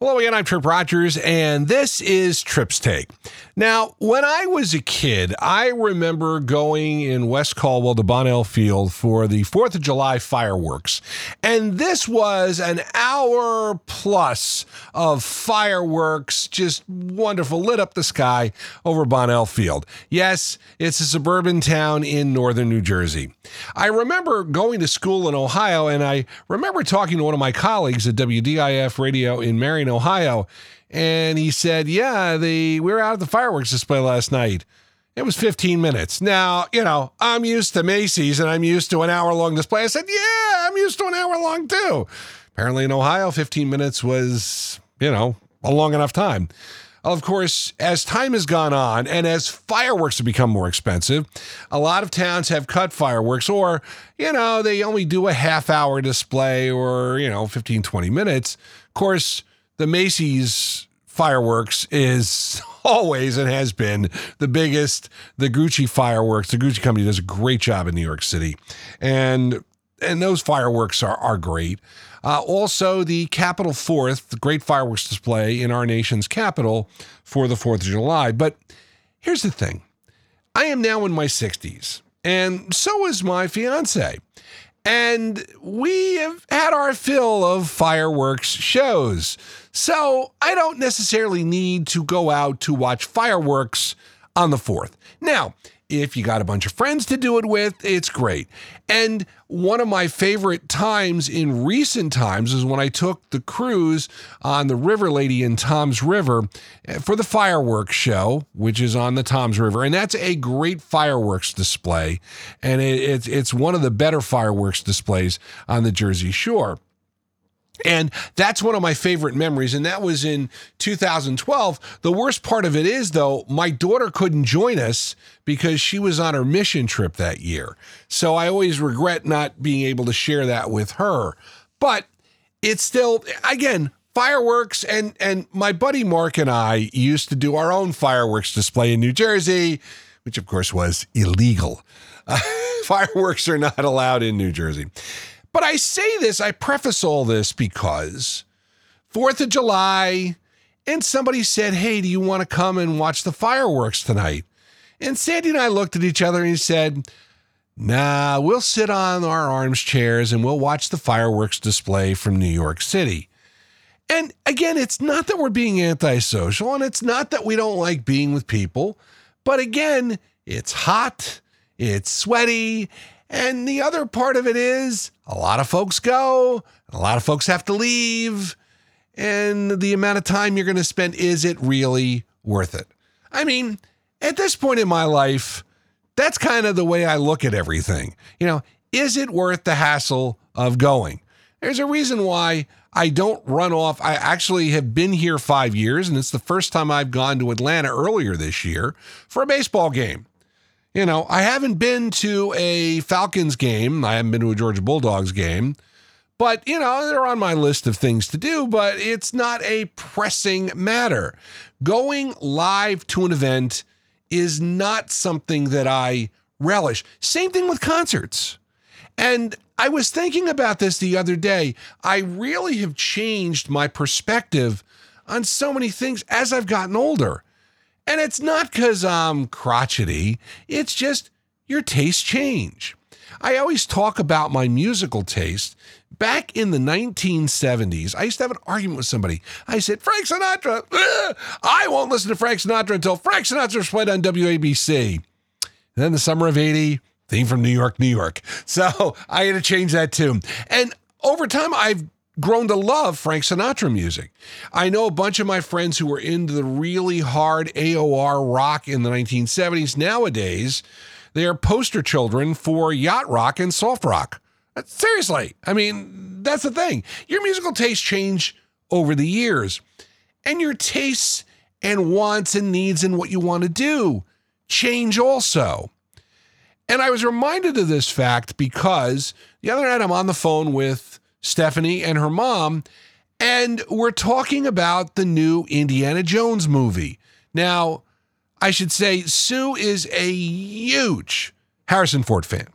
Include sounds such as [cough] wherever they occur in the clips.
Hello again, I'm Tripp Rogers, and this is Tripp's Take. Now, when I was a kid, I remember going in West Caldwell to Bonnell Field for the 4th of July fireworks. And this was an hour plus of fireworks, just wonderful, lit up the sky over Bonnell Field. Yes, it's a suburban town in northern New Jersey. I remember going to school in Ohio, and I remember talking to one of my colleagues at WDIF radio in Marion, Ohio and he said, "Yeah, the we were out at the fireworks display last night. It was 15 minutes. Now, you know, I'm used to Macy's and I'm used to an hour long display. I said, "Yeah, I'm used to an hour long too." Apparently, in Ohio, 15 minutes was, you know, a long enough time. Of course, as time has gone on and as fireworks have become more expensive, a lot of towns have cut fireworks or, you know, they only do a half hour display or, you know, 15, 20 minutes. Of course, the Macy's fireworks is [laughs] always and has been the biggest. The Grucci fireworks, the Grucci company does a great job in New York City, and and those fireworks are are great. Uh, also, the Capitol Fourth, the great fireworks display in our nation's capital for the Fourth of July. But here's the thing: I am now in my 60s, and so is my fiance. And we have had our fill of fireworks shows. So I don't necessarily need to go out to watch fireworks on the 4th. Now, if you got a bunch of friends to do it with, it's great. And one of my favorite times in recent times is when I took the cruise on the River Lady in Toms River eh, for the fireworks show, which is on the Toms River. And that's a great fireworks display. And it, it's, it's one of the better fireworks displays on the Jersey Shore. And that's one of my favorite memories. And that was in 2012. The worst part of it is, though, my daughter couldn't join us because she was on her mission trip that year. So I always regret not being able to share that with her. But it's still, again, fireworks and and my buddy Mark and I used to do our own fireworks display in New Jersey, which of course was illegal. Uh, [laughs] fireworks are not allowed in New Jersey. But I say this, I preface all this because 4th of July, and somebody said, Hey, do you want to come and watch the fireworks tonight? And Sandy and I looked at each other and he said, Nah, we'll sit on our arms chairs and we'll watch the fireworks display from New York City. And again, it's not that we're being antisocial and it's not that we don't like being with people, but again, it's hot, it's sweaty, and the other part of it is a lot of folks go, a lot of folks have to leave. And the amount of time you're going to spend, is it really worth it? I mean, at this point in my life, that's kind of the way I look at everything. You know, is it worth the hassle of going? There's a reason why I don't run off. I actually have been here five years, and it's the first time I've gone to Atlanta earlier this year for a baseball game. You know, I haven't been to a Falcons game. I haven't been to a Georgia Bulldogs game. But, you know, they're on my list of things to do, but it's not a pressing matter. Going live to an event is not something that I relish. Same thing with concerts. And I was thinking about this the other day. I really have changed my perspective on so many things as I've gotten older. And it's not because I'm crotchety, it's just your tastes change. I always talk about my musical taste. Back in the 1970s, I used to have an argument with somebody. I said, Frank Sinatra, ugh, I won't listen to Frank Sinatra until Frank Sinatra's played on WABC. And then the summer of 80, theme from New York, New York. So I had to change that too. And over time, I've grown to love Frank Sinatra music. I know a bunch of my friends who were into the really hard AOR rock in the 1970s. Nowadays, they are poster children for yacht rock and soft rock. Uh, seriously, I mean, that's the thing. Your musical tastes change over the years, and your tastes and wants and needs and what you want to do change also. And I was reminded of this fact because the other night I'm on the phone with Stephanie and her mom, and we're talking about the new Indiana Jones movie. Now, I should say, Sue is a huge Harrison Ford fan.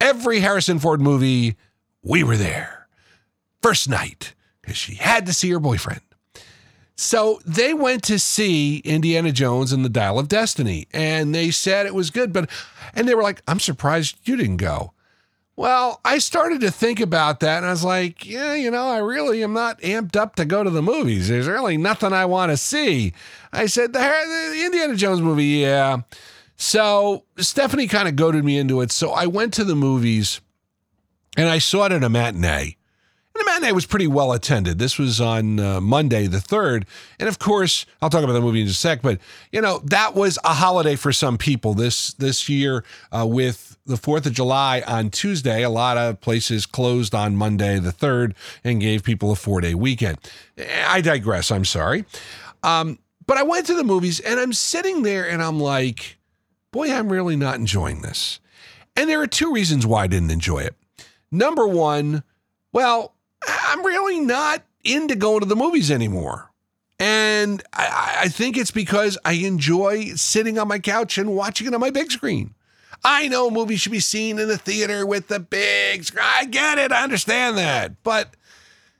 Every Harrison Ford movie, we were there. First night, because she had to see her boyfriend. So they went to see Indiana Jones and the Dial of Destiny, and they said it was good, but and they were like, "I'm surprised you didn't go." Well, I started to think about that, and I was like, "Yeah, you know, I really am not amped up to go to the movies. There's really nothing I want to see." I said, "The, the Indiana Jones movie, yeah." So Stephanie kind of goaded me into it. So I went to the movies, and I saw it at a matinee. And the matinee was pretty well attended. This was on uh, Monday, the 3rd. And of course, I'll talk about the movie in just a sec, but you know, that was a holiday for some people this this year uh, with the 4th of July on Tuesday. A lot of places closed on Monday, the 3rd, and gave people a four day weekend. I digress. I'm sorry. Um, but I went to the movies and I'm sitting there and I'm like, boy, I'm really not enjoying this. And there are two reasons why I didn't enjoy it. Number one, well, I'm really not into going to the movies anymore. And I, I, think it's because I enjoy sitting on my couch and watching it on my big screen. I know movies should be seen in the theater with the big screen. I get it. I understand that. But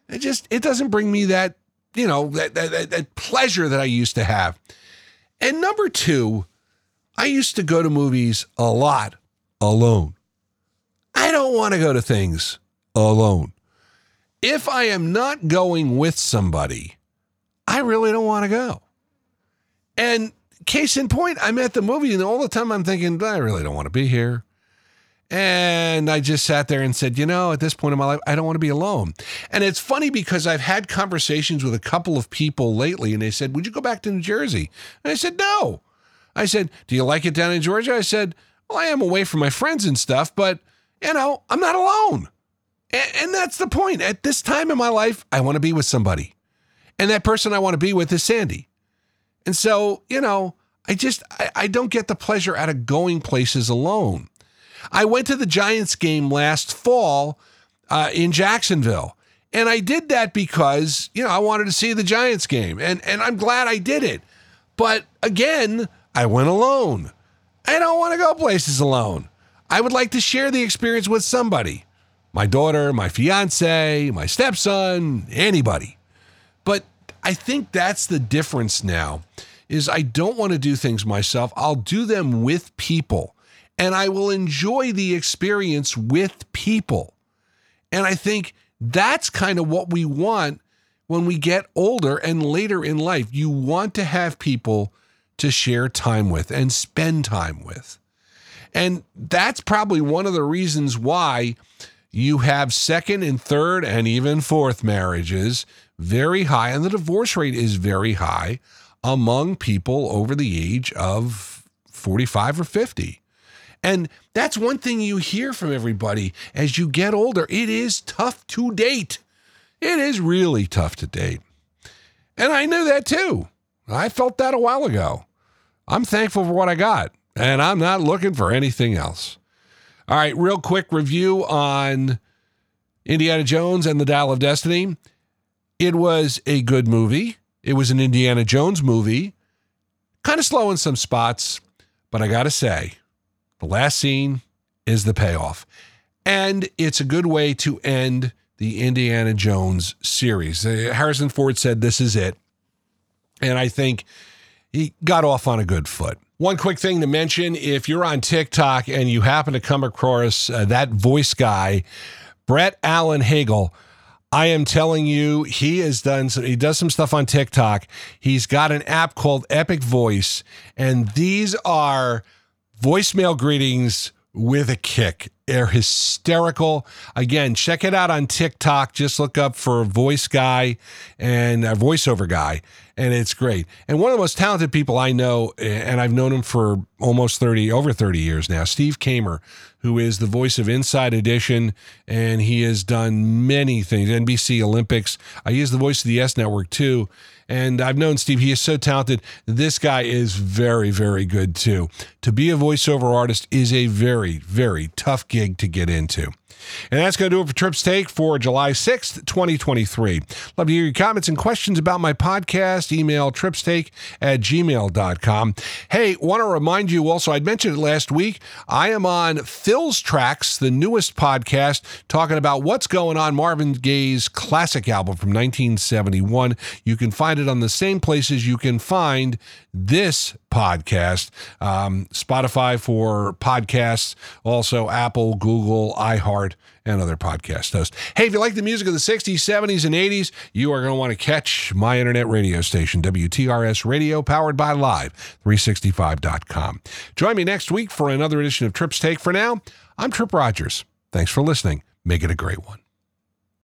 it just it doesn't bring me that, you know, that, that, that pleasure that I used to have. And number two, I used to go to movies a lot alone. I don't want to go to things alone if I am not going with somebody, I really don't want to go. And case in point, I'm at the movie and all the time I'm thinking, I really don't want to be here. And I just sat there and said, you know, at this point in my life, I don't want to be alone. And it's funny because I've had conversations with a couple of people lately and they said, Would you go back to New Jersey? And I said, No. I said, Do you like it down in Georgia? I said, Well, I am away from my friends and stuff, but, you know, I'm not alone. And, that's the point. At this time in my life, I want to be with somebody. And that person I want to be with is Sandy. And so, you know, I just, I, I don't get the pleasure out of going places alone. I went to the Giants game last fall uh, in Jacksonville. And I did that because, you know, I wanted to see the Giants game. And, and I'm glad I did it. But again, I went alone. I don't want to go places alone. I would like to share the experience with somebody my daughter, my fiance, my stepson, anybody. But I think that's the difference now is I don't want to do things myself. I'll do them with people and I will enjoy the experience with people. And I think that's kind of what we want when we get older and later in life. You want to have people to share time with and spend time with. And that's probably one of the reasons why you have second and third and even fourth marriages very high, and the divorce rate is very high among people over the age of 45 or 50. And that's one thing you hear from everybody as you get older. It is tough to date. It is really tough to date. And I knew that too. I felt that a while ago. I'm thankful for what I got, and I'm not looking for anything else. All right, real quick review on Indiana Jones and the Dial of Destiny. It was a good movie. It was an Indiana Jones movie. Kind of slow in some spots, but I got to say, the last scene is the payoff. And it's a good way to end the Indiana Jones series. Uh, Harrison Ford said, This is it. And I think he got off on a good foot. One quick thing to mention if you're on TikTok and you happen to come across uh, that voice guy, Brett Allen Hagel, I am telling you, he has done some, he does some stuff on TikTok. He's got an app called Epic Voice, and these are voicemail greetings with a kick. They're hysterical. Again, check it out on TikTok. Just look up for voice guy and a voiceover guy, and it's great. And one of the most talented people I know, and I've known him for almost 30, over 30 years now, Steve Kamer, who is the voice of Inside Edition, and he has done many things. NBC Olympics. Uh, he is the voice of the S Network too. And I've known Steve, he is so talented. This guy is very, very good too. To be a voiceover artist is a very, very tough gig to get into. And that's going to do it for Tripp's Take for July 6th, 2023. Love to hear your comments and questions about my podcast. Email tripstake at gmail.com. Hey, want to remind you also, I'd mentioned it last week. I am on Phil's Tracks, the newest podcast, talking about what's going on Marvin Gaye's classic album from 1971. You can find it on the same places you can find this podcast um, Spotify for podcasts, also Apple, Google, iHeart, and other podcast hosts. Hey, if you like the music of the 60s, 70s, and 80s, you are going to want to catch my internet radio station, WTRS Radio, powered by Live365.com. Join me next week for another edition of Tripp's Take. For now, I'm Tripp Rogers. Thanks for listening. Make it a great one.